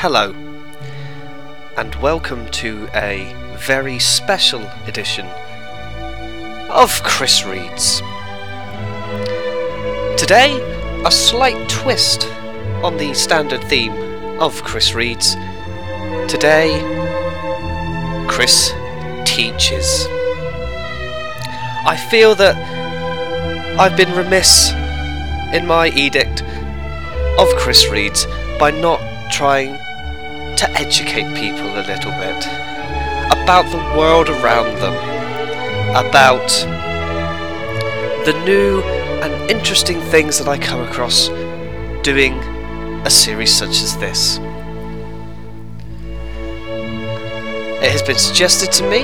Hello, and welcome to a very special edition of Chris Reads. Today, a slight twist on the standard theme of Chris Reads. Today, Chris teaches. I feel that I've been remiss in my edict of Chris Reads by not trying to educate people a little bit about the world around them, about the new and interesting things that I come across doing a series such as this. It has been suggested to me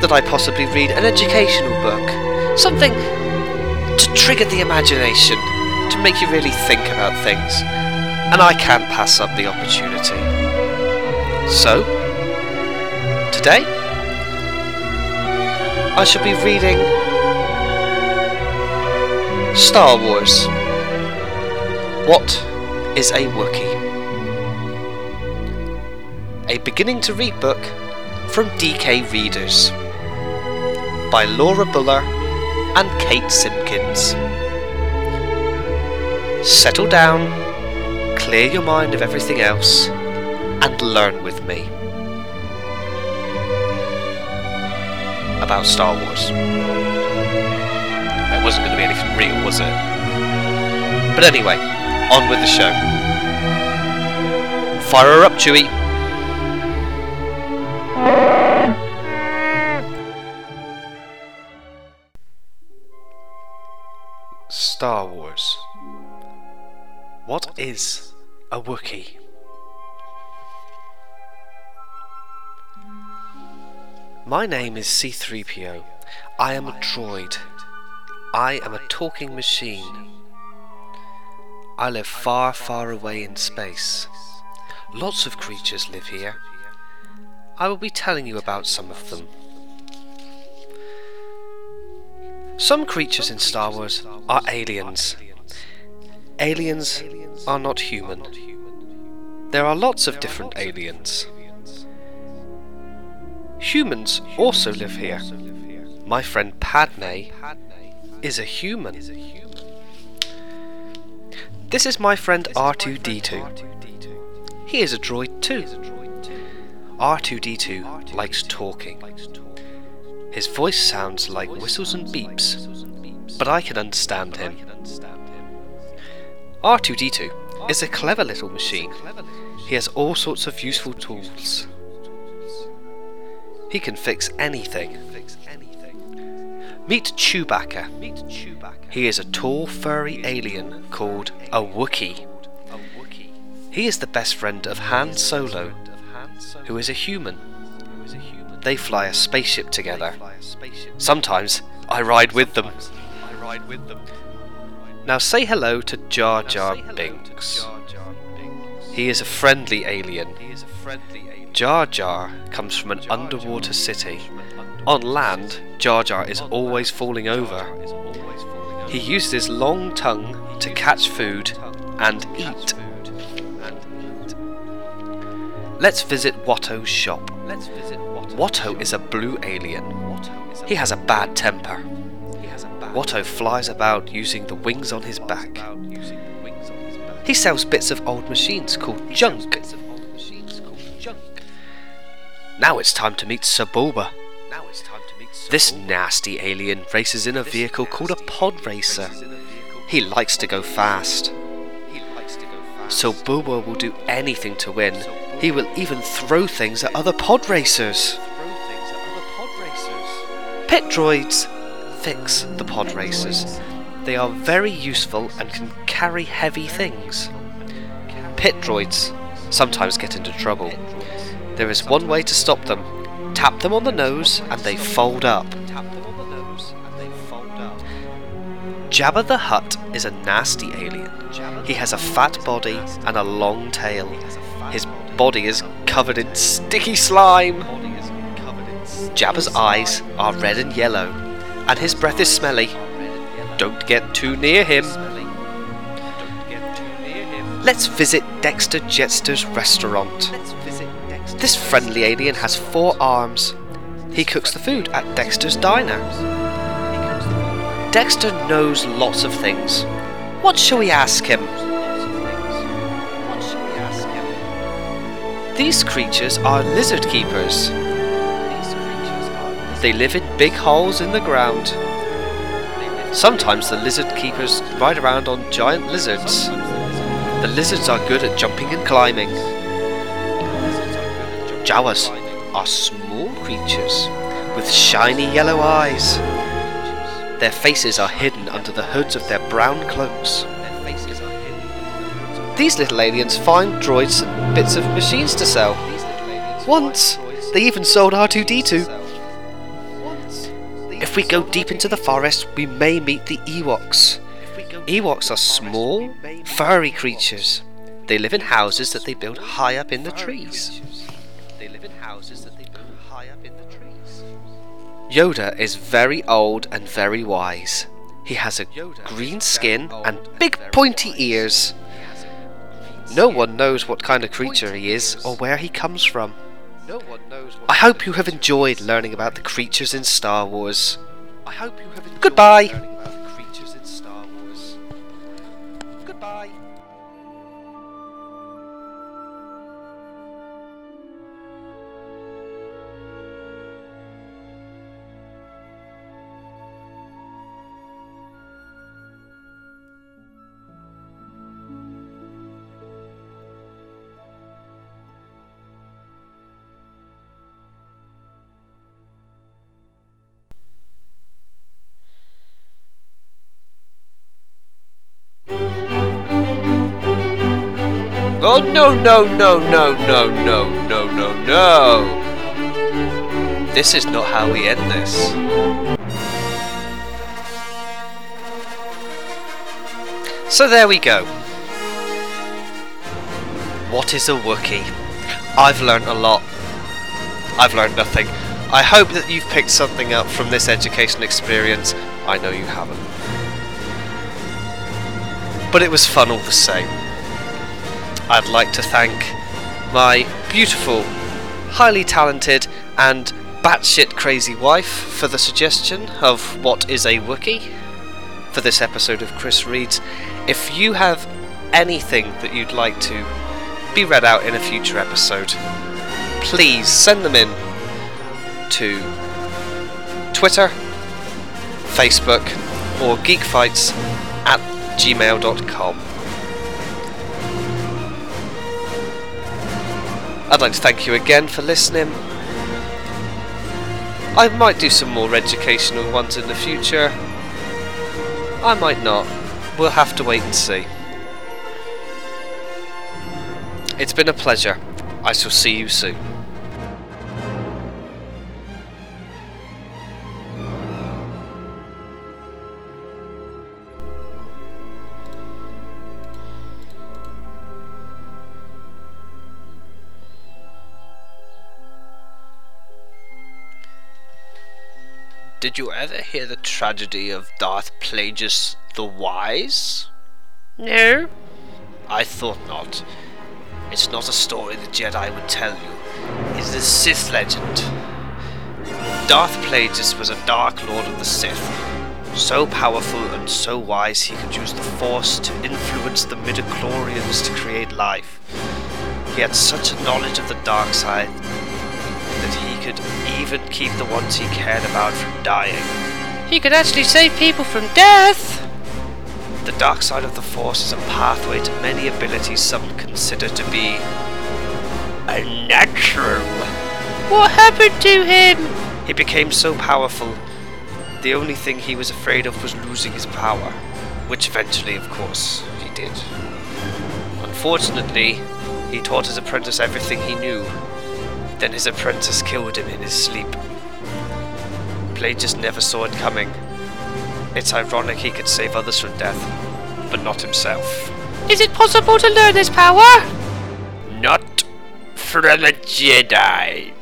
that I possibly read an educational book, something to trigger the imagination, to make you really think about things, and I can't pass up the opportunity. So, today, I shall be reading Star Wars. What is a Wookiee? A beginning to read book from DK Readers by Laura Buller and Kate Simpkins. Settle down, clear your mind of everything else, and learn with me about Star Wars. It wasn't going to be anything real, was it? But anyway, on with the show. Fire her up, Chewie. Star Wars. What is a Wookiee? My name is C3PO. I am a droid. I am a talking machine. I live far, far away in space. Lots of creatures live here. I will be telling you about some of them. Some creatures in Star Wars are aliens. Aliens are not human. There are lots of different aliens. Humans also live here. My friend Padme is a human. This is my friend R2D2. He is a droid too. R2D2 likes talking. His voice sounds like whistles and beeps, but I can understand him. R2D2 is a clever little machine. He has all sorts of useful tools. He can fix anything. Meet Chewbacca. He is a tall, furry alien called a Wookiee. He is the best friend of Han Solo, who is a human. They fly a spaceship together. Sometimes I ride with them. Now say hello to Jar Jar Binks. He is a friendly alien. Jar Jar comes from an underwater city. On land, Jar Jar is always falling over. He uses his long tongue to catch food and eat. Let's visit Watto's shop. Watto is a blue alien. He has a bad temper. Watto flies about using the wings on his back. He sells bits of old machines called junk. Now it's time to meet Sebulba. This nasty alien races in a vehicle called a pod racer. He likes to go fast. Sebulba will do anything to win. He will even throw things at other pod racers. Pit droids fix the pod racers. They are very useful and can carry heavy things. Pit droids sometimes get into trouble. There is one way to stop them. Tap them on the nose and they fold up. Jabba the Hutt is a nasty alien. He has a fat body and a long tail. His body is covered in sticky slime. Jabba's eyes are red and yellow, and his breath is smelly. Don't get too near him. let's visit Dexter Jettster's restaurant. This friendly alien has four arms. He cooks the food at Dexter's diner. Dexter knows lots of things. What shall we ask him? These creatures are lizard keepers. They live in big holes in the ground. Sometimes the lizard keepers ride around on giant lizards. The lizards are good at jumping and climbing. Jawas are small creatures with shiny yellow eyes. Their faces are hidden under the hoods of their brown cloaks. These little aliens find droids and bits of machines to sell. Once, they even sold R2D2. If we go deep into the forest, we may meet the Ewoks. Ewoks are small, furry creatures. They live in houses that they build high up in the trees. They live in houses that they build high up in the trees. Yoda is very old and very wise. He has a green skin and big pointy ears. No one knows what kind of creature he is or where he comes from. I hope you have enjoyed learning about the creatures in Star Wars. I hope you have enjoyed Goodbye. Oh no no no no no no no no no! This is not how we end this. So there we go. What is a Wookiee? I've learned a lot. I've learned nothing. I hope that you've picked something up from this education experience. I know you haven't. But it was fun all the same. I'd like to thank my beautiful, highly talented, and batshit crazy wife for the suggestion of what is a Wookiee for this episode of Chris Reads. If you have anything that you'd like to be read out in a future episode, please send them in to Twitter, Facebook, or geekfights at gmail.com. I'd like to thank you again for listening. I might do some more educational ones in the future. I might not. We'll have to wait and see. It's been a pleasure. I shall see you soon. Did you ever hear the tragedy of Darth Plagueis the Wise? No. I thought not. It's not a story the Jedi would tell you. It's a Sith legend. Darth Plagueis was a Dark Lord of the Sith, so powerful and so wise he could use the Force to influence the midichlorians to create life. He had such a knowledge of the dark side that he could even keep the ones he cared about from dying. He could actually save people from death! The dark side of the Force is a pathway to many abilities some consider to be unnatural. What happened to him? He became so powerful, the only thing he was afraid of was losing his power, which eventually, of course, he did. Unfortunately, he taught his apprentice everything he knew, then his apprentice killed him in his sleep. Plagueis never saw it coming. It's ironic he could save others from death, but not himself. Is it possible to learn this power? Not from a Jedi.